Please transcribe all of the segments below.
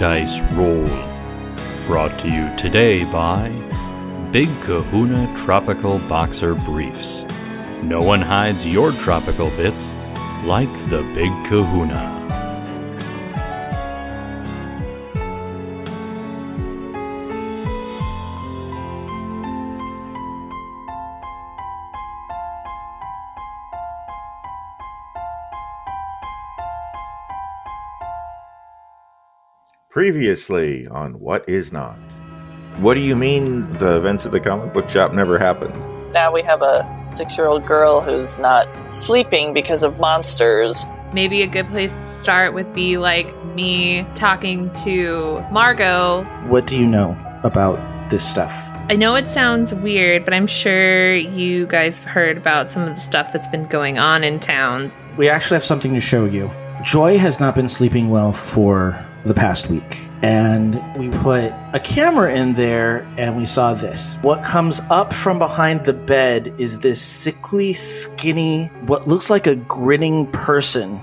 dice roll. Brought to you today by Big Kahuna Tropical Boxer Briefs. No one hides your tropical bits like the Big Kahuna. Previously on What Is Not. What do you mean the events of the comic book shop never happened? Now we have a six year old girl who's not sleeping because of monsters. Maybe a good place to start would be like me talking to Margot. What do you know about this stuff? I know it sounds weird, but I'm sure you guys have heard about some of the stuff that's been going on in town. We actually have something to show you. Joy has not been sleeping well for the past week. And we put a camera in there and we saw this. What comes up from behind the bed is this sickly, skinny, what looks like a grinning person.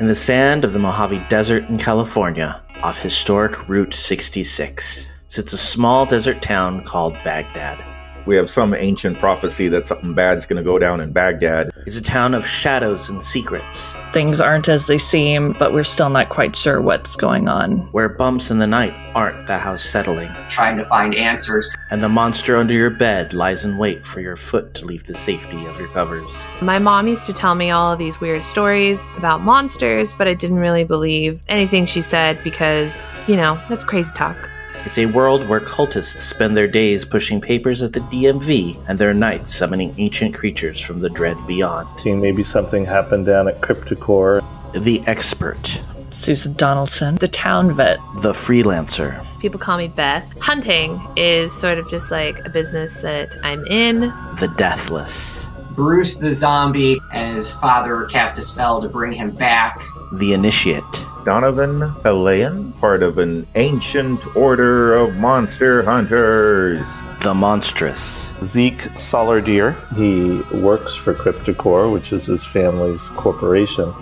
In the sand of the Mojave Desert in California, off historic Route 66, sits a small desert town called Baghdad. We have some ancient prophecy that something bad's going to go down in Baghdad. It's a town of shadows and secrets, Things aren't as they seem, but we're still not quite sure what's going on. where bumps in the night aren't the house settling, trying to find answers. and the monster under your bed lies in wait for your foot to leave the safety of your covers. My mom used to tell me all of these weird stories about monsters, but I didn't really believe anything she said because, you know, that's crazy talk. It's a world where cultists spend their days pushing papers at the DMV and their nights summoning ancient creatures from the dread beyond. Seeing maybe something happened down at Cryptocore. The expert, Susan Donaldson, the town vet. the freelancer, People call me Beth. Hunting is sort of just like a business that I'm in. the deathless, Bruce the zombie and his father cast a spell to bring him back. the initiate, Donovan Pelayan, part of an ancient order of monster hunters. the monstrous, Zeke Solardier. He works for Cryptocore, which is his family's corporation.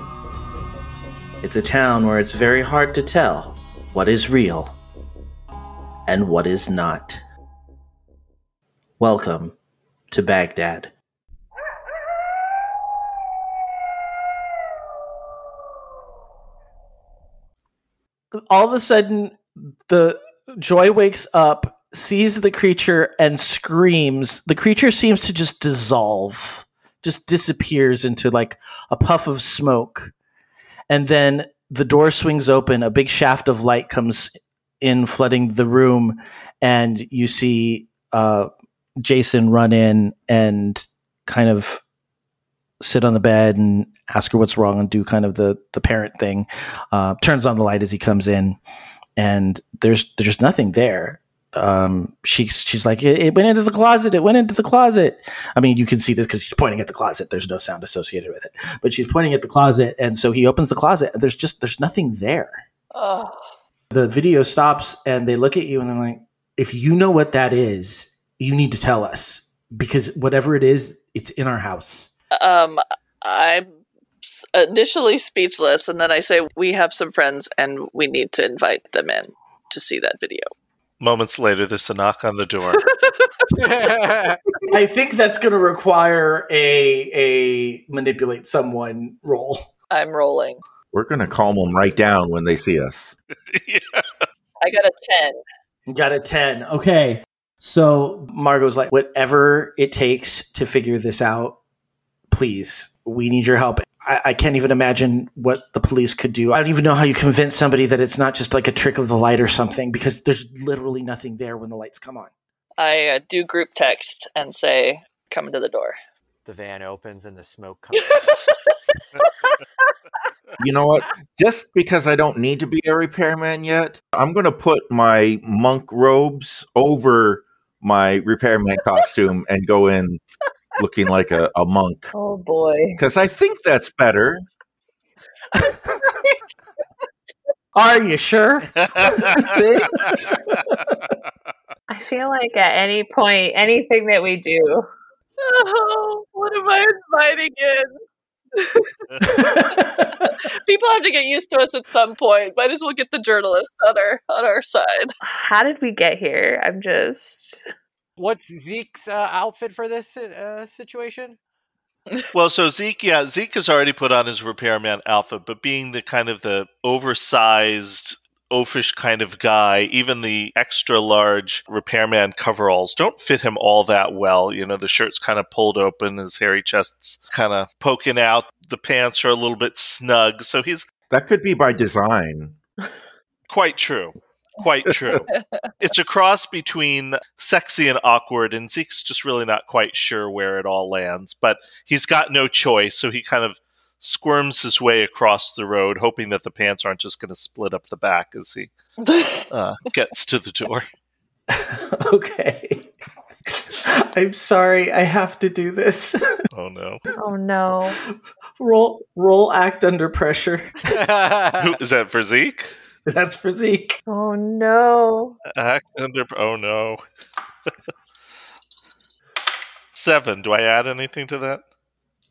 It's a town where it's very hard to tell what is real and what is not. Welcome to Baghdad. All of a sudden, the Joy wakes up, sees the creature, and screams. The creature seems to just dissolve, just disappears into like a puff of smoke and then the door swings open a big shaft of light comes in flooding the room and you see uh, jason run in and kind of sit on the bed and ask her what's wrong and do kind of the the parent thing uh, turns on the light as he comes in and there's there's nothing there. Um, she's she's like it, it went into the closet. It went into the closet. I mean you can see this because he's pointing at the closet. There's no sound associated with it. But she's pointing at the closet and so he opens the closet and there's just there's nothing there. Oh, the video stops and they look at you and they're like if you know what that is you need to tell us because whatever it is it's in our house um, I'm initially speechless, and then I say we have some friends, and we need to invite them in to see that video. Moments later, there's a knock on the door. i think that's going to require a a manipulate someone roll. I'm rolling. We're going to calm them right down when they see us. Yeah. I got a ten. You got a 10 okay so margot's like whatever it takes to figure this out please we need your help I, I can't even imagine what the police could do i don't even know how you convince somebody that it's not just like a trick of the light or something because there's literally nothing there when the lights come on I uh, do group text and say, "Come to the door." The van opens and the smoke comes. You know what? Just because I don't need to be a repairman yet, I'm going to put my monk robes over my repairman costume and go in looking like a, a monk. Oh boy. Because I think that's better. are you sure I feel like at any point, anything that we do, Oh, what am I inviting in? People have to get used to us at some point. Might as well get the journalist on our on our side. How did we get here? I'm just. What's Zeke's uh, outfit for this uh, situation? Well, so Zeke, yeah, Zeke has already put on his repairman outfit, but being the kind of the oversized, oafish kind of guy, even the extra large repairman coveralls don't fit him all that well. You know, the shirt's kind of pulled open, his hairy chest's kind of poking out, the pants are a little bit snug, so he's That could be by design. quite true. Quite true. it's a cross between sexy and awkward, and Zeke's just really not quite sure where it all lands. But he's got no choice, so he kind of squirms his way across the road, hoping that the pants aren't just going to split up the back as he uh, gets to the door. okay. I'm sorry, I have to do this. Oh no! Oh no. roll roll act under pressure. Who is that for Zeke? That's for Zeke. Oh no. Act under. Oh no! Seven. Do I add anything to that?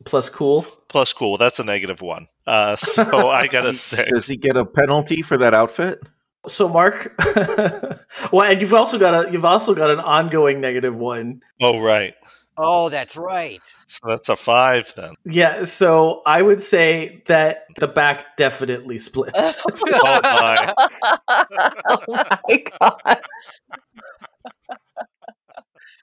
Plus cool. Plus, cool. That's a negative one. Uh, so I got a six. Does he get a penalty for that outfit? So Mark Well, and you've also got a you've also got an ongoing negative one. Oh right. Oh, that's right. So that's a five then. Yeah, so I would say that the back definitely splits. Oh my! oh my god.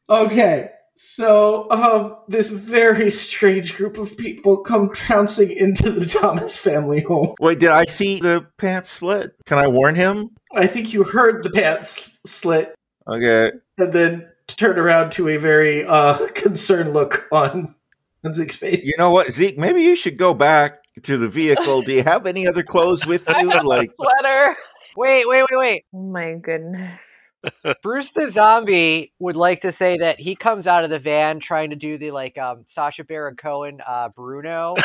Okay. So, um, this very strange group of people come trouncing into the Thomas family home. Wait, did I see the pants split? Can I warn him? I think you heard the pants slit Okay. and then turned around to a very uh, concerned look on, on Zeke's face. You know what, Zeke? Maybe you should go back to the vehicle. Do you have any other clothes with I you? have Like, a sweater. Wait, wait, wait, wait. Oh my goodness. Bruce the zombie would like to say that he comes out of the van trying to do the like um Sacha Baron Cohen uh Bruno.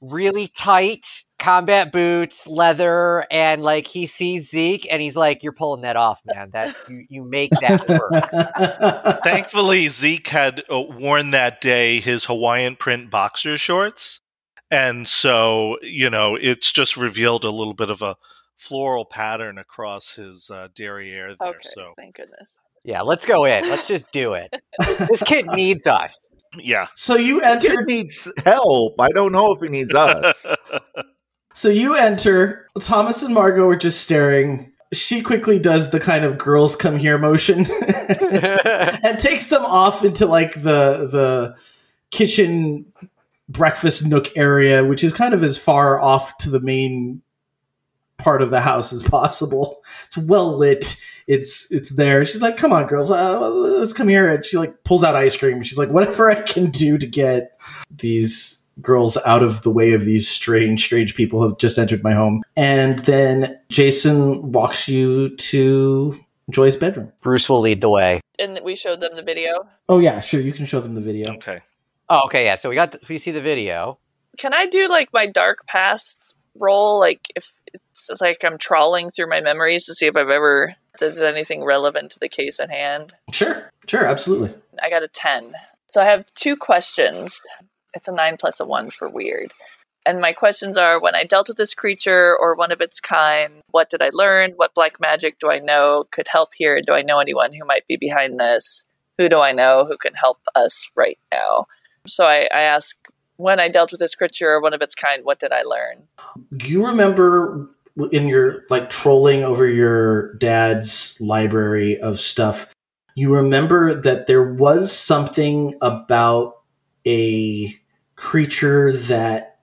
Really tight combat boots, leather, and like he sees Zeke and he's like, You're pulling that off, man. That you, you make that work. Thankfully, Zeke had uh, worn that day his Hawaiian print boxer shorts, and so you know it's just revealed a little bit of a floral pattern across his uh, derriere there. Okay, So thank goodness. Yeah, let's go in. Let's just do it. This kid needs us. yeah, so you kid enter needs help. I don't know if he needs us. So you enter. Thomas and Margot are just staring. She quickly does the kind of girls come here motion and takes them off into like the the kitchen breakfast nook area, which is kind of as far off to the main part of the house as possible. It's well lit. It's it's there. She's like, "Come on, girls, uh, let's come here." And she like pulls out ice cream. She's like, "Whatever I can do to get these girls out of the way of these strange, strange people who have just entered my home." And then Jason walks you to Joy's bedroom. Bruce will lead the way. And we showed them the video. Oh yeah, sure. You can show them the video. okay. Oh, okay, yeah. So we got the, we see the video. Can I do like my dark past roll? Like if it's like I'm trawling through my memories to see if I've ever did anything relevant to the case at hand. Sure, sure, absolutely. I got a 10. So I have two questions. It's a 9 plus a 1 for weird. And my questions are when I dealt with this creature or one of its kind, what did I learn? What black magic do I know could help here? Do I know anyone who might be behind this? Who do I know who can help us right now? So I, I ask when I dealt with this creature or one of its kind, what did I learn? You remember in your like trolling over your dad's library of stuff? You remember that there was something about a creature that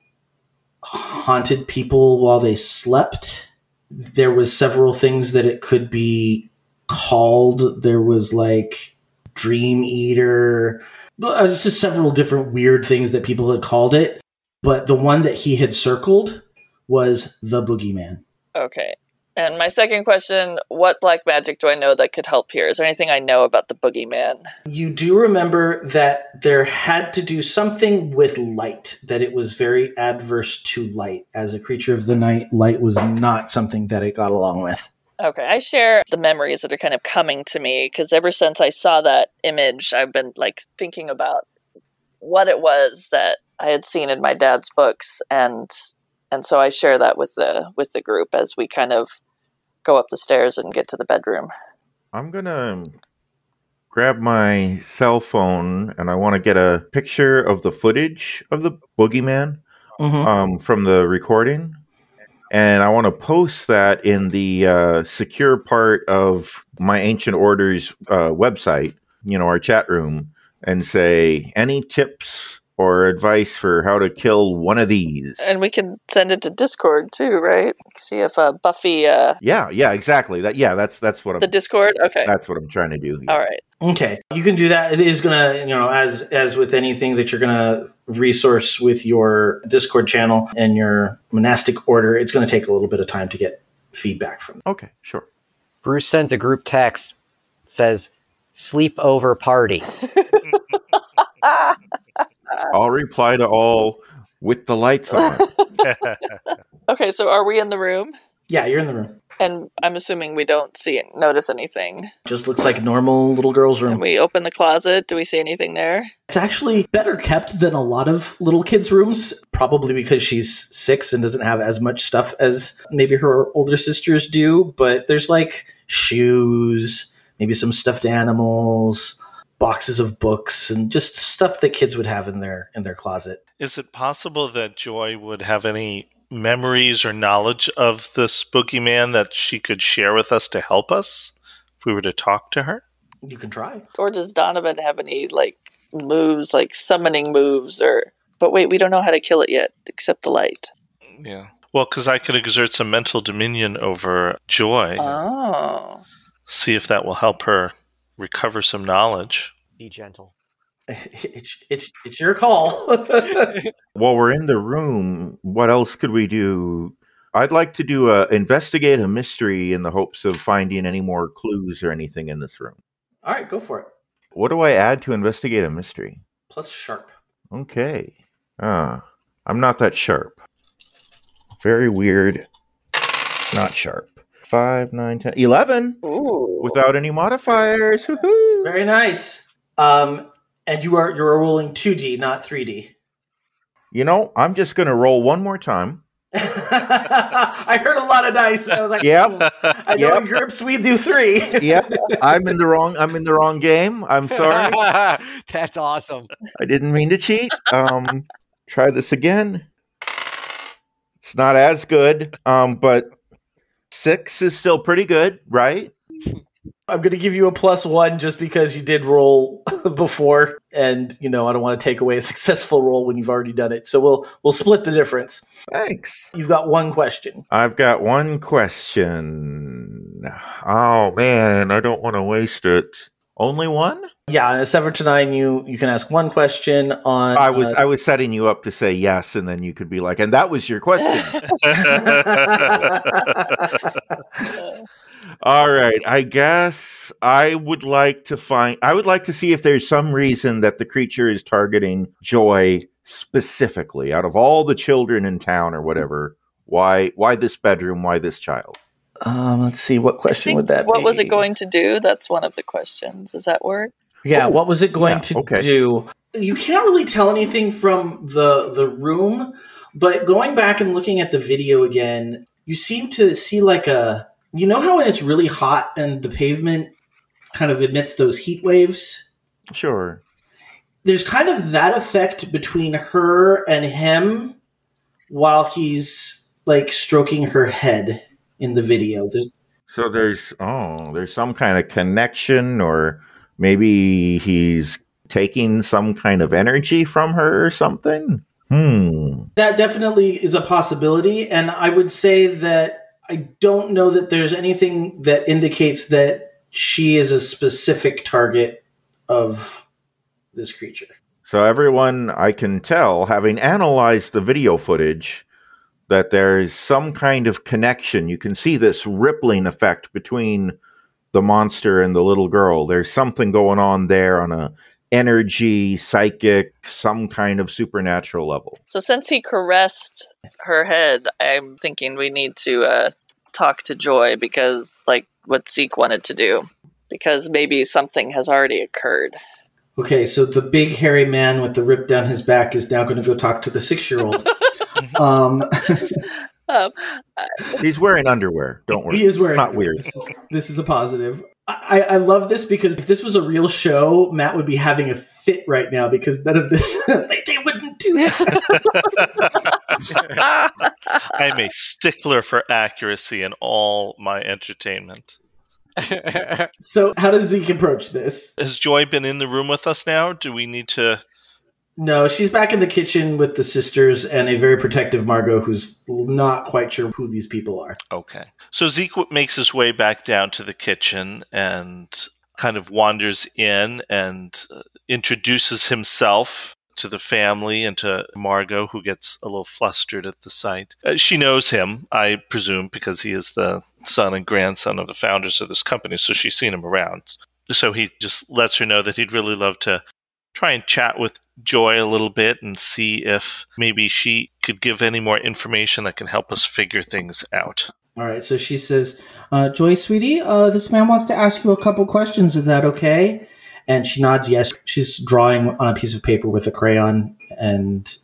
haunted people while they slept. There was several things that it could be called. There was like dream eater. Uh, It's just several different weird things that people had called it. But the one that he had circled was the boogeyman. Okay. And my second question what black magic do I know that could help here? Is there anything I know about the boogeyman? You do remember that there had to do something with light, that it was very adverse to light. As a creature of the night, light was not something that it got along with. Okay, I share the memories that are kind of coming to me because ever since I saw that image, I've been like thinking about what it was that I had seen in my dad's books, and and so I share that with the with the group as we kind of go up the stairs and get to the bedroom. I'm gonna grab my cell phone and I want to get a picture of the footage of the boogeyman Mhm. um, from the recording, and I want to post that in the uh, secure part of my Ancient Orders uh, website. You know, our chat room, and say any tips or advice for how to kill one of these. And we can send it to Discord too, right? See if uh, Buffy, uh, yeah, yeah, exactly. That yeah, that's that's what I'm the Discord. Okay, that's what I'm trying to do. all right. Okay, you can do that. It is gonna, you know, as as with anything that you're gonna resource with your Discord channel and your monastic order, it's gonna take a little bit of time to get feedback from. Them. Okay, sure. Bruce sends a group text, says, sleepover party. I'll reply to all with the lights on. Okay, so are we in the room? Yeah, you're in the room. And I'm assuming we don't see it, notice anything. Just looks like normal little girl's room. And we open the closet. Do we see anything there? It's actually better kept than a lot of little kids' rooms, probably because she's six and doesn't have as much stuff as maybe her older sisters do. But there's like shoes, maybe some stuffed animals, boxes of books, and just stuff that kids would have in their in their closet. Is it possible that Joy would have any memories or knowledge of this man that she could share with us to help us if we were to talk to her? You can try. Or does Donovan have any like moves, like summoning moves, or? But wait, we don't know how to kill it yet, except the light. Yeah. Well, because I could exert some mental dominion over Joy, Oh, see if that will help her recover some knowledge. Be gentle. It's it's it's your call. While we're in the room, what else could we do? I'd like to do a investigate a mystery in the hopes of finding any more clues or anything in this room. All right, go for it. What do I add to investigate a mystery? Plus sharp. Okay. Ah, I'm not that sharp. Very weird. Not sharp. Five, nine, ten, eleven. ooh. Without any modifiers. Woohoo! Very nice. Um, and you are you're rolling two D, not three D. You know, I'm just gonna roll one more time. I heard a lot of dice. And I was like, "Yeah, "Oh, I know Yep. in groups we do three. yeah, I'm in the wrong. I'm in the wrong game. I'm sorry. That's awesome. I didn't mean to cheat. Um, try this again. It's not as good, um, but six is still pretty good, right? I'm going to give you a plus one just because you did roll before, and you know I don't want to take away a successful roll when you've already done it. So we'll we'll split the difference. Thanks. You've got one question. I've got one question. Oh man, I don't want to waste it. Only one? Yeah, on a seven to nine, you you can ask one question on. I was uh, I was setting you up to say yes, and then you could be like, and that was your question. All right. I guess I would like to find I would like to see if there's some reason that the creature is targeting Joy specifically out of all the children in town or whatever. Why why this bedroom? Why this child? Um, let's see, what question would that what be? was it going to do? That's one of the questions. Does that work? Yeah, Oh, what was it going yeah, to okay. do? You can't really tell anything from the the room, but going back and looking at the video again, you seem to see like a you know how when it's really hot and the pavement kind of emits those heat waves? Sure. There's kind of that effect between her and him while he's like stroking her head in the video. There's, So there's oh, there's some kind of connection or maybe he's taking some kind of energy from her or something. Hmm. That definitely is a possibility, and I would say that I don't know that there's anything that indicates that she is a specific target of this creature. So everyone I can tell, having analyzed the video footage, that there is some kind of connection. You can see this rippling effect between the monster and the little girl. There's something going on there on a energy, psychic, some kind of supernatural level. So since he caressed her head, I'm thinking we need to uh, talk to Joy because like what Zeke wanted to do because maybe something has already occurred. Okay, so the big hairy man with the rip down his back is now going to go talk to the 6-year-old. um, um, uh, He's wearing underwear. Don't worry. He is wearing. It's not weird. This is, this is, a positive. I, I love this because if this was a real show, Matt would be having a fit right now because none of this. they, they wouldn't do that. I'm a stickler for accuracy in all my entertainment. so, how does Zeke approach this? Has Joy been in the room with us now? Do we need to no, she's back in the kitchen with the sisters and a very protective Margot who's not quite sure who these people are. Okay. So Zeke makes his way back down to the kitchen and kind of wanders in and uh, introduces himself to the family and to Margot, who gets a little flustered at the sight. Uh, she knows him, I presume, because he is the son and grandson of the founders of this company, so she's seen him around. So he just lets her know that he'd really love to try and chat with Joy a little bit and see if maybe she could give any more information that can help us figure things out. All right, so she says, uh, Joy, sweetie, uh, this man wants to ask you a couple questions. Is that okay? And she nods yes. She's drawing on a piece of paper with a crayon and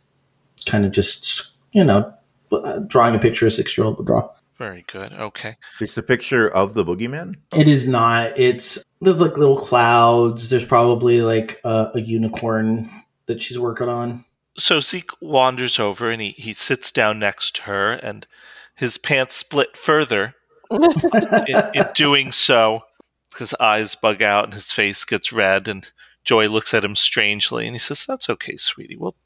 kind of just, you know, uh, drawing a picture a six year old would draw. Very good. Okay. It's the picture of the boogeyman. It is not. It's there's like little clouds. There's probably like a, a unicorn that she's working on. So Zeke wanders over and he, he sits down next to her, and his pants split further in, in doing so. His eyes bug out and his face gets red, and Joy looks at him strangely and he says, That's okay, sweetie. We'll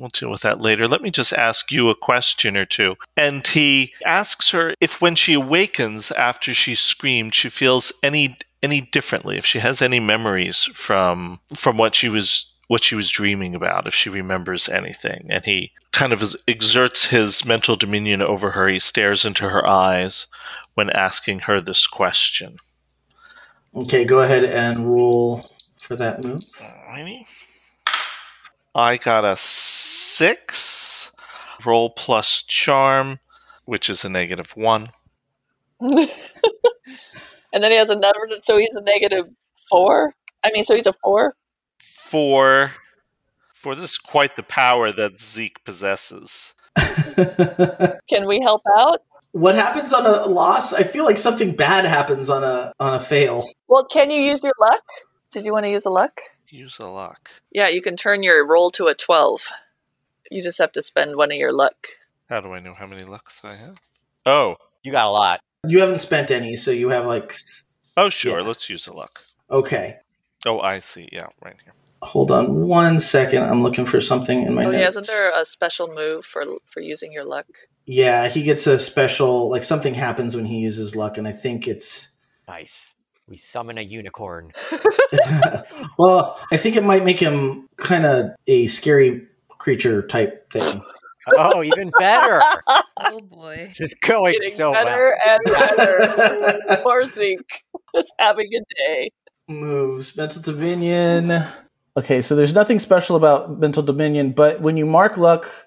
We'll deal with that later. Let me just ask you a question or two. And he asks her if when she awakens after she screamed, she feels any any differently, if she has any memories from from what she was what she was dreaming about, if she remembers anything. And he kind of exerts his mental dominion over her. He stares into her eyes when asking her this question. Okay, go ahead and roll for that move. Alrighty. I got a six. Roll plus charm, which is a negative one. and then he has another, so he's a negative four. I mean, so he's a four. Four. For this is quite the power that Zeke possesses. Can we help out? what happens on a loss? I feel like something bad happens on a on a fail. Well, can you use your luck? Did you want to use a luck? Use a luck. Yeah, you can turn your roll to a 12. You just have to spend one of your luck. How do I know how many lucks I have? Oh. You got a lot. You haven't spent any, so you have like. Oh, sure. Yeah. Let's use a luck. Okay, Oh, I see. Yeah, right here. hold on one second. I'm looking for something in my Oh, notes. yeah, isn't there a special move for for using your luck? Yeah, he gets a special like something happens when he uses luck, and I think it's. Nice. We summon a unicorn. well, I think it might make him kind of a scary creature type thing. Oh, even better. Oh boy. This is going Getting so better well. and better. Poor Zeke is having a day. moves mental dominion okay so there's nothing special about mental dominion but when you mark luck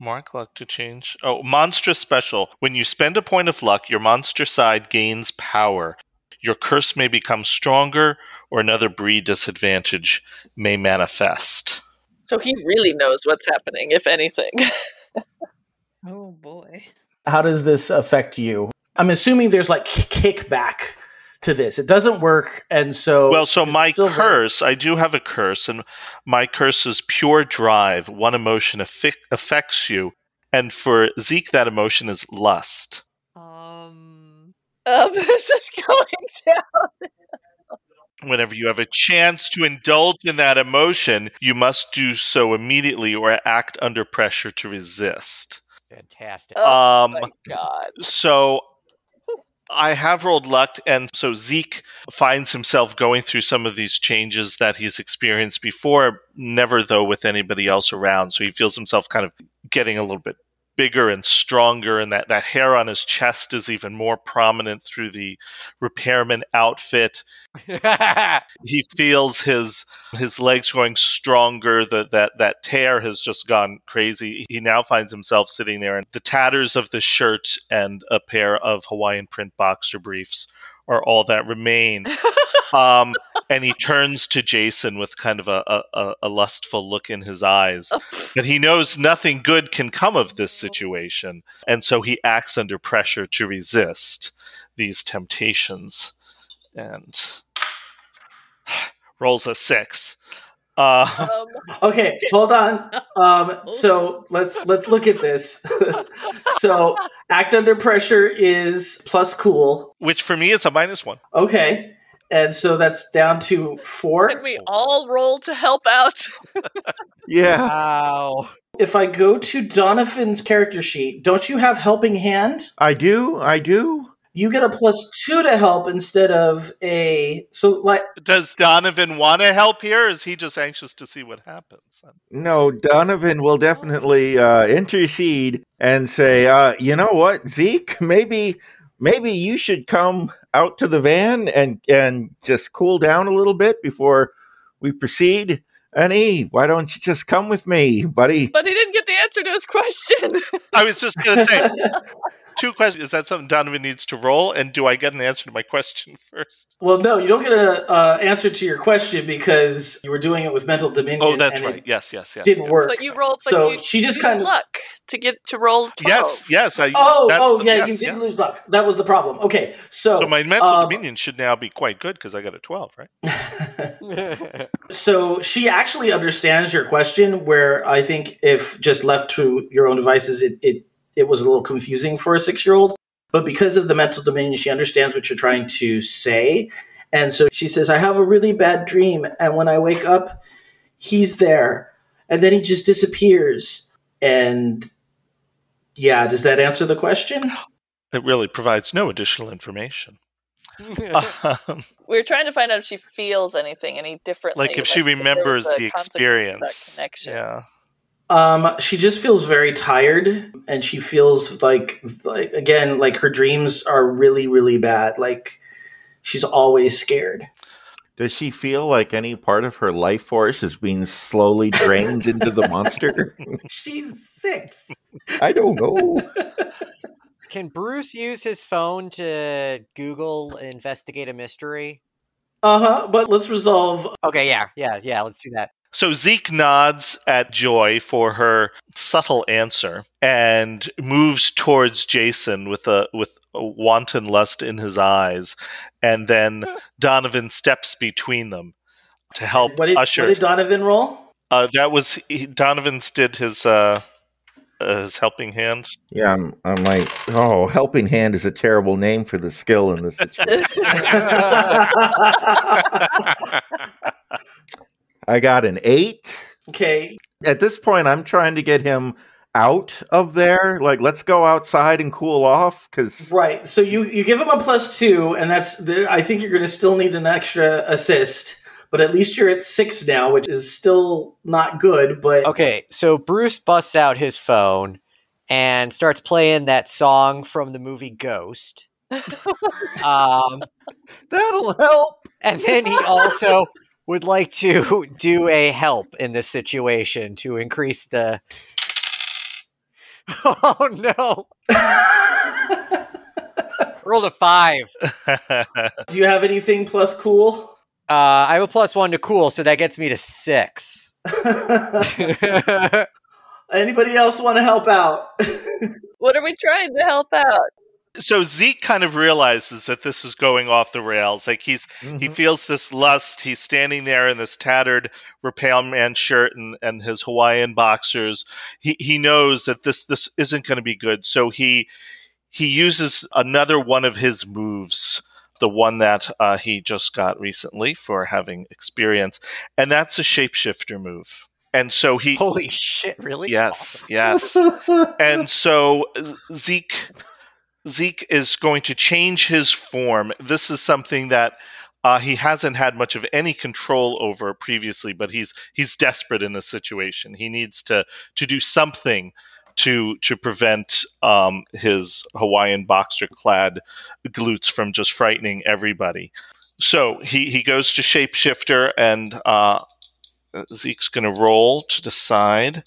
Mark luck to change. Oh, monstrous special. When you spend a point of luck, your monster side gains power. Your curse may become stronger, or another breed disadvantage may manifest. So he really knows what's happening, if anything. Oh boy. how does this affect you i'm assuming there's like kickback to this it doesn't work and so Well, so my still very- curse, I do have a curse, and my curse is pure drive. One emotion affi- affects you, and for Zeke, that emotion is lust. Um. this is going down. Whenever you have a chance to indulge in that emotion, you must do so immediately or act under pressure to resist. Fantastic. Oh um, my god. so I have rolled luck, and so Zeke finds himself going through some of these changes that he's experienced before, never though with anybody else around. So he feels himself kind of getting a little bit bigger and stronger, and that, that hair on his chest is even more prominent through the repairman outfit. He feels his his legs growing stronger. That that that tear has just gone crazy. He now finds himself sitting there, and the tatters of the shirt and a pair of Hawaiian print boxer briefs are all that remain. um, and he turns to Jason with kind of a, a, a lustful look in his eyes. But he knows nothing good can come of this situation. And so he acts under pressure to resist these temptations. And rolls a six. Uh, Um, Okay, hold on. Um, so let's let's look at this. so act under pressure is plus cool. which for me is a minus one. Okay, and so that's down to four. can four. we all roll to help out? Yeah. Wow. If I go to Donovan's character sheet, don't you have helping hand? I do. I do. You get a plus two to help instead of a so like Does Donovan want to help here? Or is he just anxious to see what happens? No, Donovan will definitely uh, intercede and say, uh, "You know what, Zeke? Maybe, maybe you should come out to the van and and just cool down a little bit before we proceed." And E, why don't you just come with me, buddy? But he didn't get the answer to his question. I was just going to say two questions. Is that something Donovan needs to roll? And do I get an answer to my question first? well, no, you don't get an uh, answer to your question because you were doing it with mental dominion. Oh, that's and right. It Yes, yes, yes. didn't yes. work. but you rolled. But So you, she just you kind of- luck to get to roll. 12. Yes, yes. I, Oh, that's oh, the- yeah, yes, you did yeah. lose luck. That was the problem. Okay, so So my mental um, dominion should now be quite good because I got a 12, right? So she actually understands your question. Where I think if just left to your own devices, it it, it was a little confusing for a six year old. But because of the mental dominion, she understands what you're trying to say, and so she says, "I have a really bad dream, and when I wake up, he's there, and then he just disappears." And yeah, does that answer the question? It really provides no additional information. Um, We were trying to find out if she feels anything any differently. like if she remembers the consequence of that experience. connection. Yeah. Um, she just feels very tired, and she feels like, like again, like her dreams are really, really bad. Like she's always scared. Does she feel like any part of her life force is being slowly drained into the monster? She's six. I don't know. Can Bruce use his phone to Google investigate a mystery? Uh huh. But let's resolve. Okay, yeah, yeah, yeah. Let's do that. So Zeke nods at Joy for her subtle answer and moves towards Jason with a with a wanton lust in his eyes, and then Donovan steps between them to help What did, usher. what did Donovan roll? uh, that was he, Donovan's did his uh, uh, his helping hand. Yeah, I'm, I'm like, oh, helping hand is a terrible name for the skill in this situation. I got an eight. okay. At this point, I'm trying to get him out of there. Like, let's go outside and cool off because Right. So you you give him a plus two, and that's the, I think you're going to still need an extra assist. But at least you're at six now, which is still not good. But Okay, so Bruce busts out his phone and starts playing that song from the movie Ghost. um, that'll help. and then he also would like to do a help in this situation to increase the. Oh no! Rolled a five. do you have anything plus cool? Uh, I have a plus one to cool, so that gets me to six. Anybody else want to help out? What are we trying to help out? So Zeke kind of realizes that this is going off the rails. Like he's he feels this lust. He's standing there in this tattered repairman shirt and, and his Hawaiian boxers. He he knows that this this isn't going to be good. So he he uses another one of his moves, the one that uh, he just got recently for having experience, and that's a shapeshifter move. And so he Holy shit! Really? yes yes and so uh, Zeke Zeke is going to change his form. This is something that uh, he hasn't had much of any control over previously, but he's he's desperate in this situation. He needs to to do something to to prevent um, his Hawaiian boxer clad glutes from just frightening everybody. So he he goes to shapeshifter, and uh, Zeke's going to roll to decide.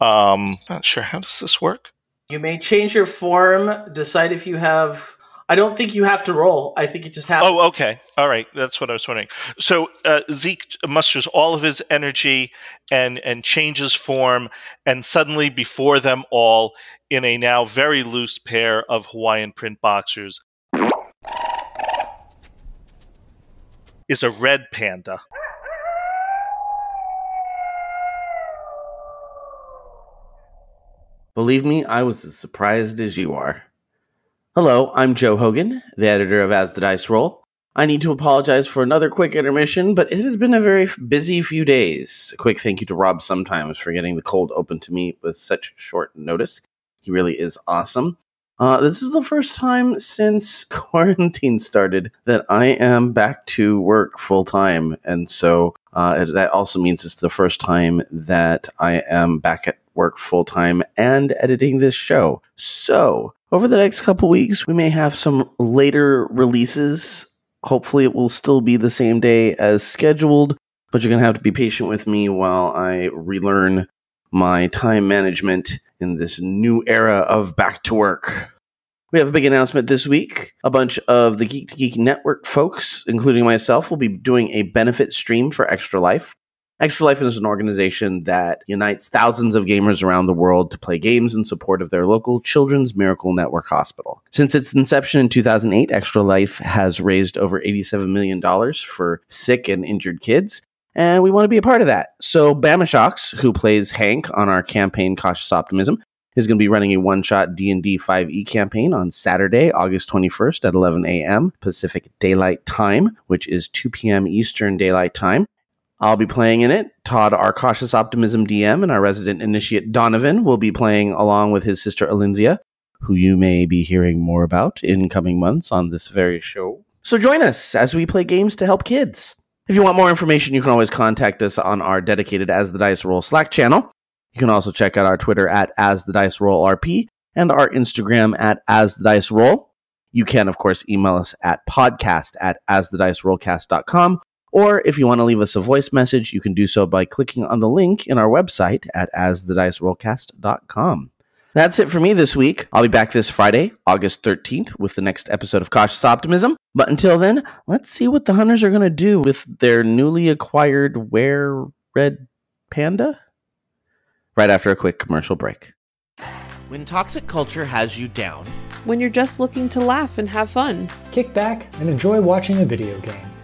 Um, not sure how does this work. You may change your form, decide if you have I don't think you have to roll. I think it just happens. Oh, okay. All right. That's what I was wondering. So uh, Zeke musters all of his energy and and changes form, and suddenly before them all, in a now very loose pair of Hawaiian print boxers, is a red panda. Believe me, I was as surprised as you are. Hello, I'm Joe Hogan, the editor of As the Dice Roll. I need to apologize for another quick intermission, but it has been a very busy few days. A quick thank you to Rob sometimes for getting the cold open to me with such short notice. He really is awesome. Uh, this is the first time since quarantine started that I am back to work full time. And so uh, that also means it's the first time that I am back at work full time and editing this show. So over the next couple weeks, we may have some later releases. Hopefully, it will still be the same day as scheduled, but you're going to have to be patient with me while I relearn my time management in this new era of back to work. We have a big announcement this week. A bunch of the Geek to Geek Network folks, including myself, will be doing a benefit stream for Extra Life. Extra Life is an organization that unites thousands of gamers around the world to play games in support of their local Children's Miracle Network hospital. Since its inception in 2008, Extra Life has raised over $87 million for sick and injured kids and we want to be a part of that. So Bama Shocks, who plays Hank on our campaign Cautious Optimism, is going to be running a one-shot D&D 5e campaign on Saturday, August 21st at 11 a.m. Pacific Daylight Time, which is 2 p.m. Eastern Daylight Time. I'll be playing in it. Todd, our Cautious Optimism DM, and our resident initiate Donovan will be playing along with his sister Alinzia, who you may be hearing more about in coming months on this very show. So join us as we play games to help kids. If you want more information, you can always contact us on our dedicated As the Dice Roll Slack channel. You can also check out our Twitter at As the Dice Roll RP and our Instagram at As the Dice Roll. You can, of course, email us at podcast at asthedicerollcast.com. Or if you want to leave us a voice message, you can do so by clicking on the link in our website at asthedicerollcast.com. That's it for me this week. I'll be back this Friday, August 13th, with the next episode of Cautious Optimism. But until then, let's see what the hunters are going to do with their newly acquired were red panda. Right after a quick commercial break. When toxic culture has you down, when you're just looking to laugh and have fun. Kick back and enjoy watching a video game.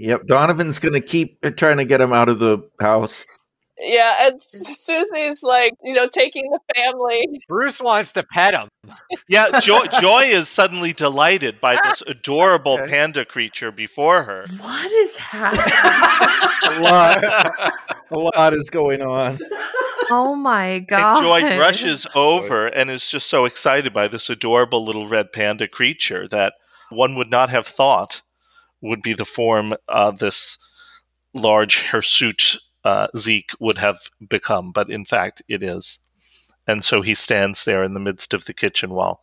Yep, Donovan's going to keep uh, trying to get him out of the house. Yeah, and Susie's like, you know, taking the family. Bruce wants to pet him. Yeah, Joy, Joy is suddenly delighted by this adorable panda creature before her. What is happening? a lot, a lot is going on. Oh my god! And Joy rushes over and is just so excited by this adorable little red panda creature that one would not have thought would be the form uh, this large hirsute uh, Zeke would have become, but in fact it is. And so he stands there in the midst of the kitchen while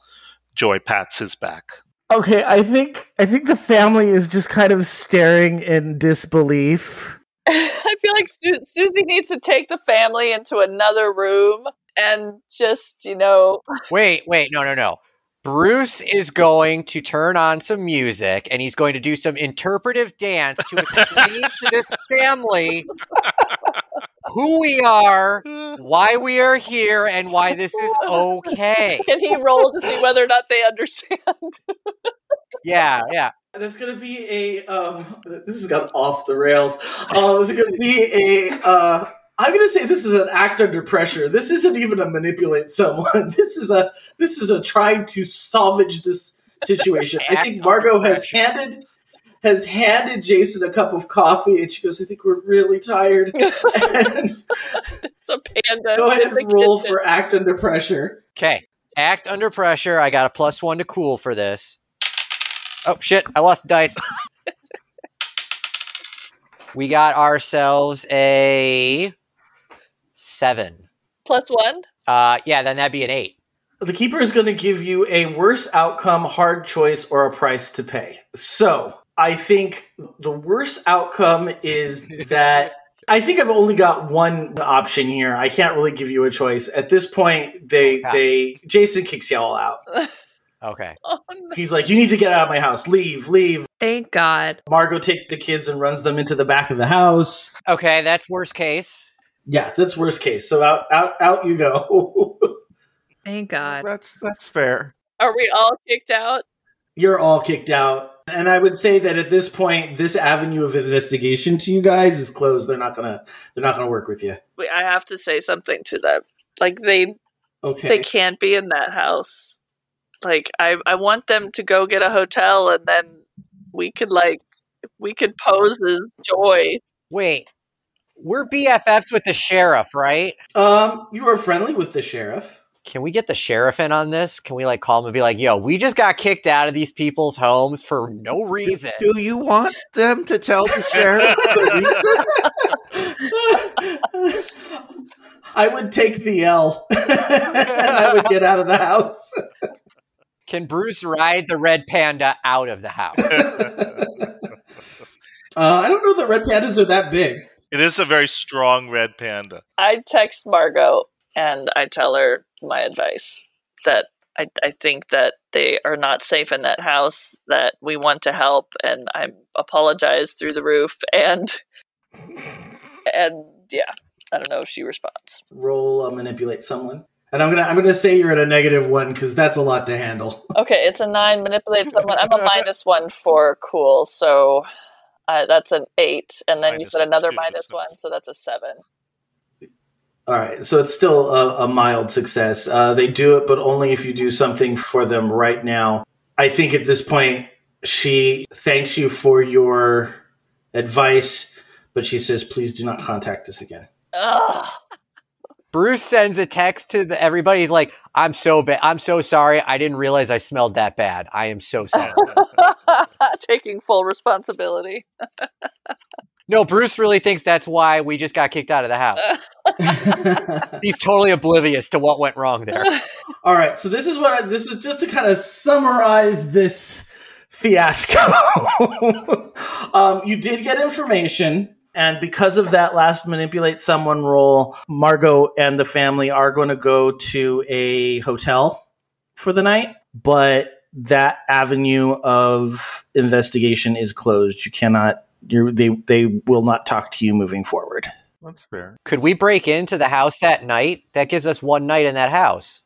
Joy pats his back. Okay, I think I think the family is just kind of staring in disbelief. I feel like Su- Susie needs to take the family into another room and just, you know. Wait, wait, no, no, no. Bruce is going to turn on some music and he's going to do some interpretive dance to explain to this family who we are, why we are here, and why this is okay. Can he roll to see whether or not they understand? yeah, yeah. There's going to be a. Um, this has gone off the rails. Uh, there's going to be a. Uh, I'm going to say this is an act under pressure. This isn't even a manipulate someone. This is a. This is a trying to salvage this situation. I think Margot has handed has handed Jason a cup of coffee, and she goes, "I think we're really tired." and It's a panda. go ahead and roll kitchen. for act under pressure. Okay. Act under pressure. I got a plus one to cool for this. Oh shit! I lost dice. we got ourselves a seven. plus one. Uh, yeah, then that'd be an eight. The keeper is going to give you a worse outcome, hard choice, or a price to pay. So I think the worst outcome is that I think I've only got one option here. I can't really give you a choice at this point. They they Jason kicks y'all out. Okay. He's like, "You need to get out of my house. Leave, leave." Thank God. Margot takes the kids and runs them into the back of the house. Okay, that's worst case. Yeah, that's worst case. So out out out you go. Thank God. That's that's fair. Are we all kicked out? You're all kicked out. And I would say that at this point, this avenue of investigation to you guys is closed. They're not gonna they're not gonna work with you. Wait, I have to say something to them. Like they Okay. they can't be in that house. Like I I want them to go get a hotel and then we could like we could pose as joy. Wait, we're BFFs with the sheriff, right? Um, you are friendly with the sheriff. Can we get the sheriff in on this? Can we like call him and be like, "Yo, we just got kicked out of these people's homes for no reason." Do you want them to tell the sheriff the reason? I would take the L and I would get out of the house. Can Bruce ride the red panda out of the house? Uh, I don't know that red pandas are that big. It is a very strong red panda. I text Margot and I tell her my advice that I, I think that they are not safe in that house, that we want to help, and I apologize through the roof. And, and yeah, I don't know if she responds. Roll uh, manipulate someone. And I'm gonna I'm gonna say you're at a negative one because that's a lot to handle. Okay, it's a nine, manipulate someone. I'm a minus one for cool, so uh, that's an eight. And then you put another two, minus so one, so that's a seven. All right, so it's still a, a mild success. Uh, they do it, but only if you do something for them right now. I think at this point, she thanks you for your advice, but she says, please do not contact us again. Ugh. Bruce sends a text to the, everybody. He's like, "I'm so bad. I'm so sorry. I didn't realize I smelled that bad. I am so sorry." Taking full responsibility. no, Bruce really thinks that's why we just got kicked out of the house. He's totally oblivious to what went wrong there. All right, so this is what I, this is just to kind of summarize this fiasco. um, you did get information, and because of that last manipulate someone roll, Margot and the family are going to go to a hotel for the night, but that avenue of investigation is closed. You cannot. You're, they they will not talk to you moving forward. That's fair. Could we break into the house that night? That gives us one night in that house.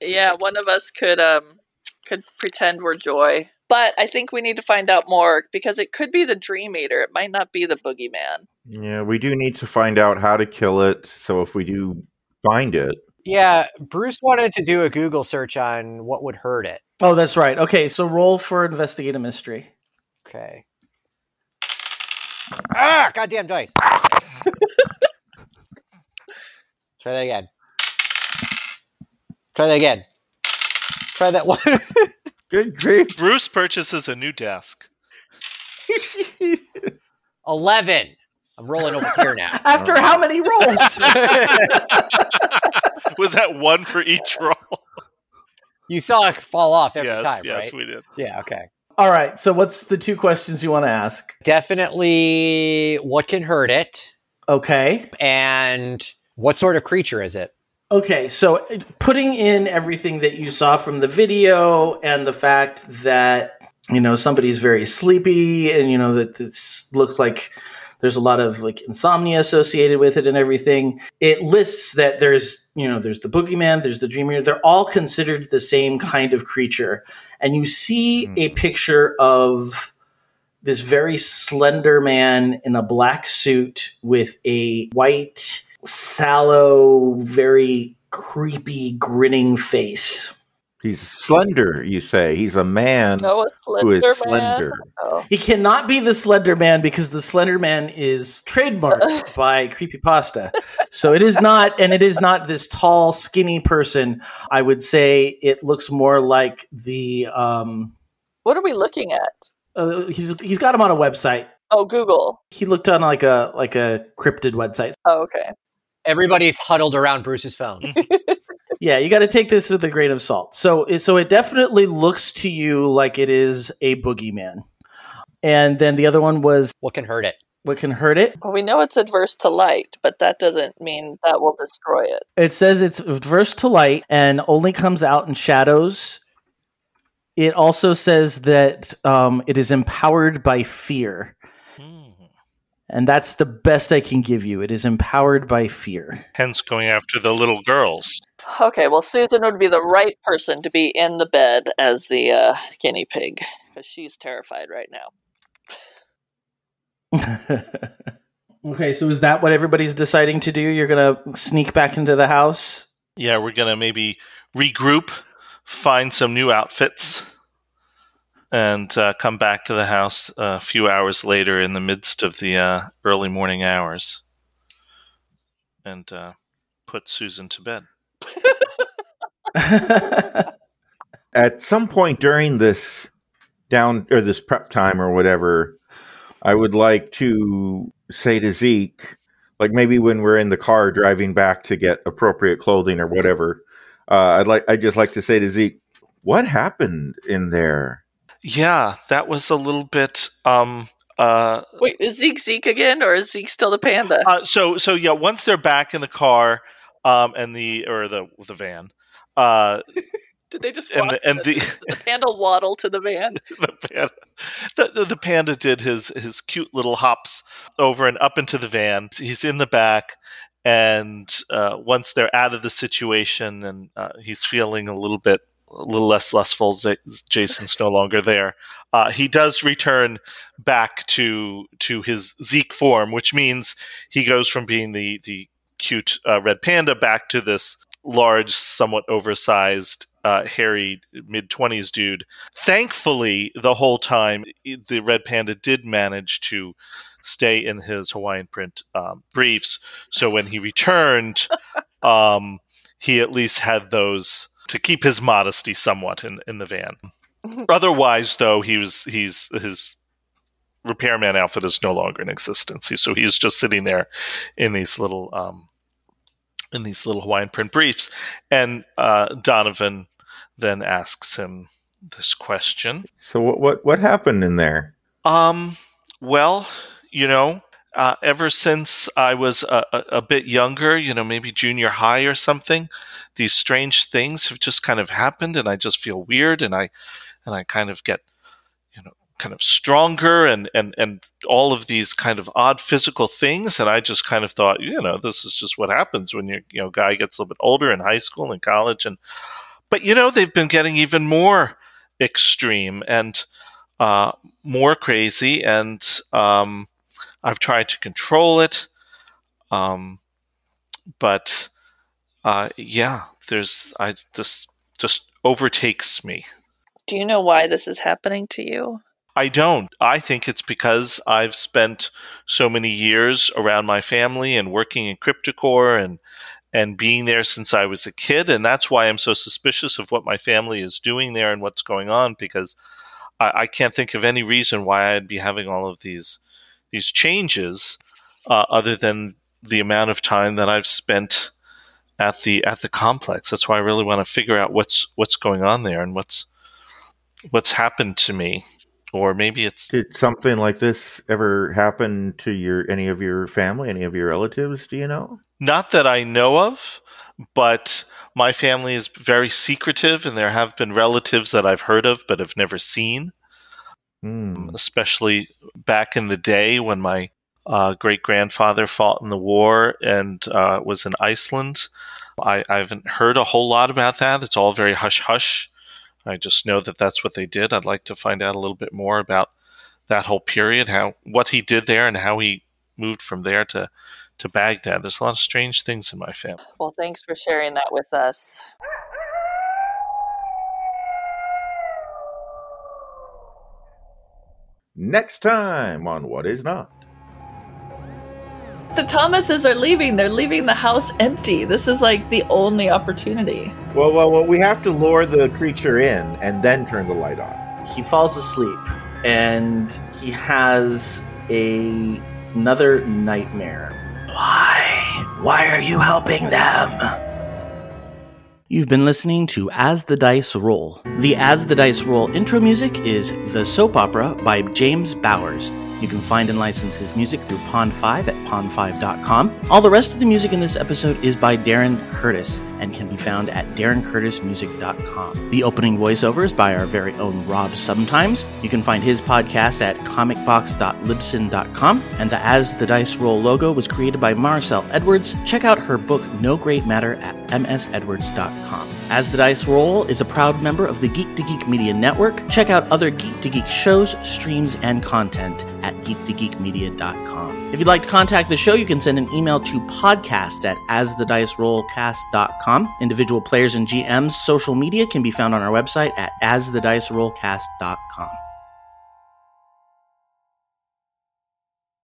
Yeah, one of us could um could pretend we're Joy. But I think we need to find out more because it could be the Dream Eater. It might not be the Boogeyman. Yeah, we do need to find out how to kill it. So if we do find it, Yeah, Bruce wanted to do a Google search on what would hurt it. Oh, that's right. Okay, so roll for investigate a mystery. Okay. Ah, goddamn dice. Try that again. Try that again. Try that one. good grief. Bruce purchases a new desk. 11. I'm rolling over here now. After how many rolls? Was that one for each roll? You saw it fall off every yes, time, yes, right? we did. Yeah, okay. All right. So, what's the two questions you want to ask? Definitely what can hurt it Okay. and what sort of creature is it? Okay. So, uh, putting in everything that you saw from the video and the fact that, you know, somebody's very sleepy and, you know, that this looks like there's a lot of like insomnia associated with it and everything. It lists that there's, you know, there's the boogeyman, there's the Dream Eater. They're all considered the same kind of creature. And you see a hmm. picture of this very slender man in a black suit with a white, sallow, very creepy, grinning face. He's slender, you say. He's a man No, a who is slender man. slender. Oh. He cannot be the Slender Man because the Slender Man is trademarked by Creepypasta. So it is not, and it is not this tall, skinny person. I would say it looks more like the. Um, What are we looking at? uh, he's he's got him on a website. Oh, Google. He looked on like a like a cryptid website. Oh, okay. Everybody's huddled around Bruce's phone. Yeah, you got to take this with a grain of salt. So, it- so it definitely looks to you like it is a boogeyman. And then the other one was what can hurt it? What can hurt it? Well, we know it's adverse to light, but that doesn't mean that will destroy it. It says it's adverse to light and only comes out in shadows. It also says that um, it is empowered by fear. And that's the best I can give you. It is empowered by fear. Hence going after the little girls. Okay, well, Susan would be the right person to be in the bed as the uh, guinea pig because she's terrified right now. Okay, so is that what everybody's deciding to do? You're going to sneak back into the house? Yeah, we're gonna maybe regroup, find some new outfits, and uh, come back to the house a few hours later in the midst of the uh, early morning hours, and uh, put Susan to bed. At some point during this down or this prep time or whatever, I would like to say to Zeke, like maybe when we're in the car driving back to get appropriate clothing or whatever, uh, I'd like I just like to say to Zeke, what happened in there? Yeah, that was a little bit. Um, uh, Wait, is Zeke Zeke again, or is Zeke still the panda? uh, so so yeah, once they're back in the car, um, and the or the the van, uh, Did they just and the, and the, the the panda waddle to the van? the panda, the, the panda did his his cute little hops over and up into the van. He's in the back, and uh, once they're out of the situation, and uh, he's feeling a little bit a little less lustful. Z- Jason's no longer there. Uh, he does return back to to his Zeke form, which means he goes from being the the cute uh, red panda back to this large, somewhat oversized, uh, hairy mid twenties dude. Thankfully, the whole time the red panda did manage to stay in his Hawaiian print um, briefs. So when he returned, um, he at least had those to keep his modesty somewhat in, in the van. Otherwise, though, he was he's his repairman outfit is no longer in existence. So he's just sitting there in these little um, in these little Hawaiian print briefs. And uh, Donovan then asks him this question. So what what what happened in there? Um, well, you know, uh, ever since I was a, a, a bit younger, you know, maybe junior high or something, these strange things have just kind of happened, and I just feel weird, and I and I kind of get, kind of stronger, and and and all of these kind of odd physical things, and I just kind of thought, you know, this is just what happens when you you know guy gets a little bit older in high school and college, and but you know they've been getting even more extreme and uh, more crazy, and um, I've tried to control it, um, but uh, yeah, there's I just just overtakes me. Do you know why this is happening to you? I don't. I think it's because I've spent so many years around my family and working in CryptoCore and and being there since I was a kid, and that's why I'm so suspicious of what my family is doing there and what's going on because I, I can't think of any reason why I'd be having all of these these changes uh, other than the amount of time that I've spent at the at the complex. That's why I really want to figure out what's what's going on there and what's what's happened to me, or maybe it's Did something like this ever happen to your any of your family, any of your relatives? Do you know? Not that I know of, but my family is very secretive, and there have been relatives that I've heard of but have never seen. Hmm. Especially back in the day when my uh, great grandfather fought in the war and uh, was in Iceland. I, I haven't heard a whole lot about that. It's all very hush hush. I just know that that's what they did. I'd like to find out a little bit more about that whole period, how what he did there, and how he moved from there to to Baghdad. There's a lot of strange things in my family. Well, thanks for sharing that with us. Next time on What Is Not. The Thomases are leaving. They're leaving the house empty. This is like the only opportunity. Well, well, well, we have to lure the creature in and then turn the light on. He falls asleep and he has a another nightmare. Why? Why are you helping them? You've been listening to As the Dice Roll. The As the Dice Roll intro music is The Soap Opera by James Bowers. You can find and license his music through Pond5 at pond5.com. All the rest of the music in this episode is by Darren Curtis and can be found at darrencurtismusic.com. The opening voiceover is by our very own Rob Sometimes. You can find his podcast at comicbox.libsyn.com. And the As the Dice Roll logo was created by Maricel Edwards. Check out her book No Great Matter at msedwards.com. As the Dice Roll is a proud member of the Geek to Geek Media Network. Check out other Geek to Geek shows, streams, and content at geektogeekmedia.com. If you'd like to contact the show, you can send an email to podcast at asthedicerollcast.com. Individual players and GMs' social media can be found on our website at asthedicerollcast.com.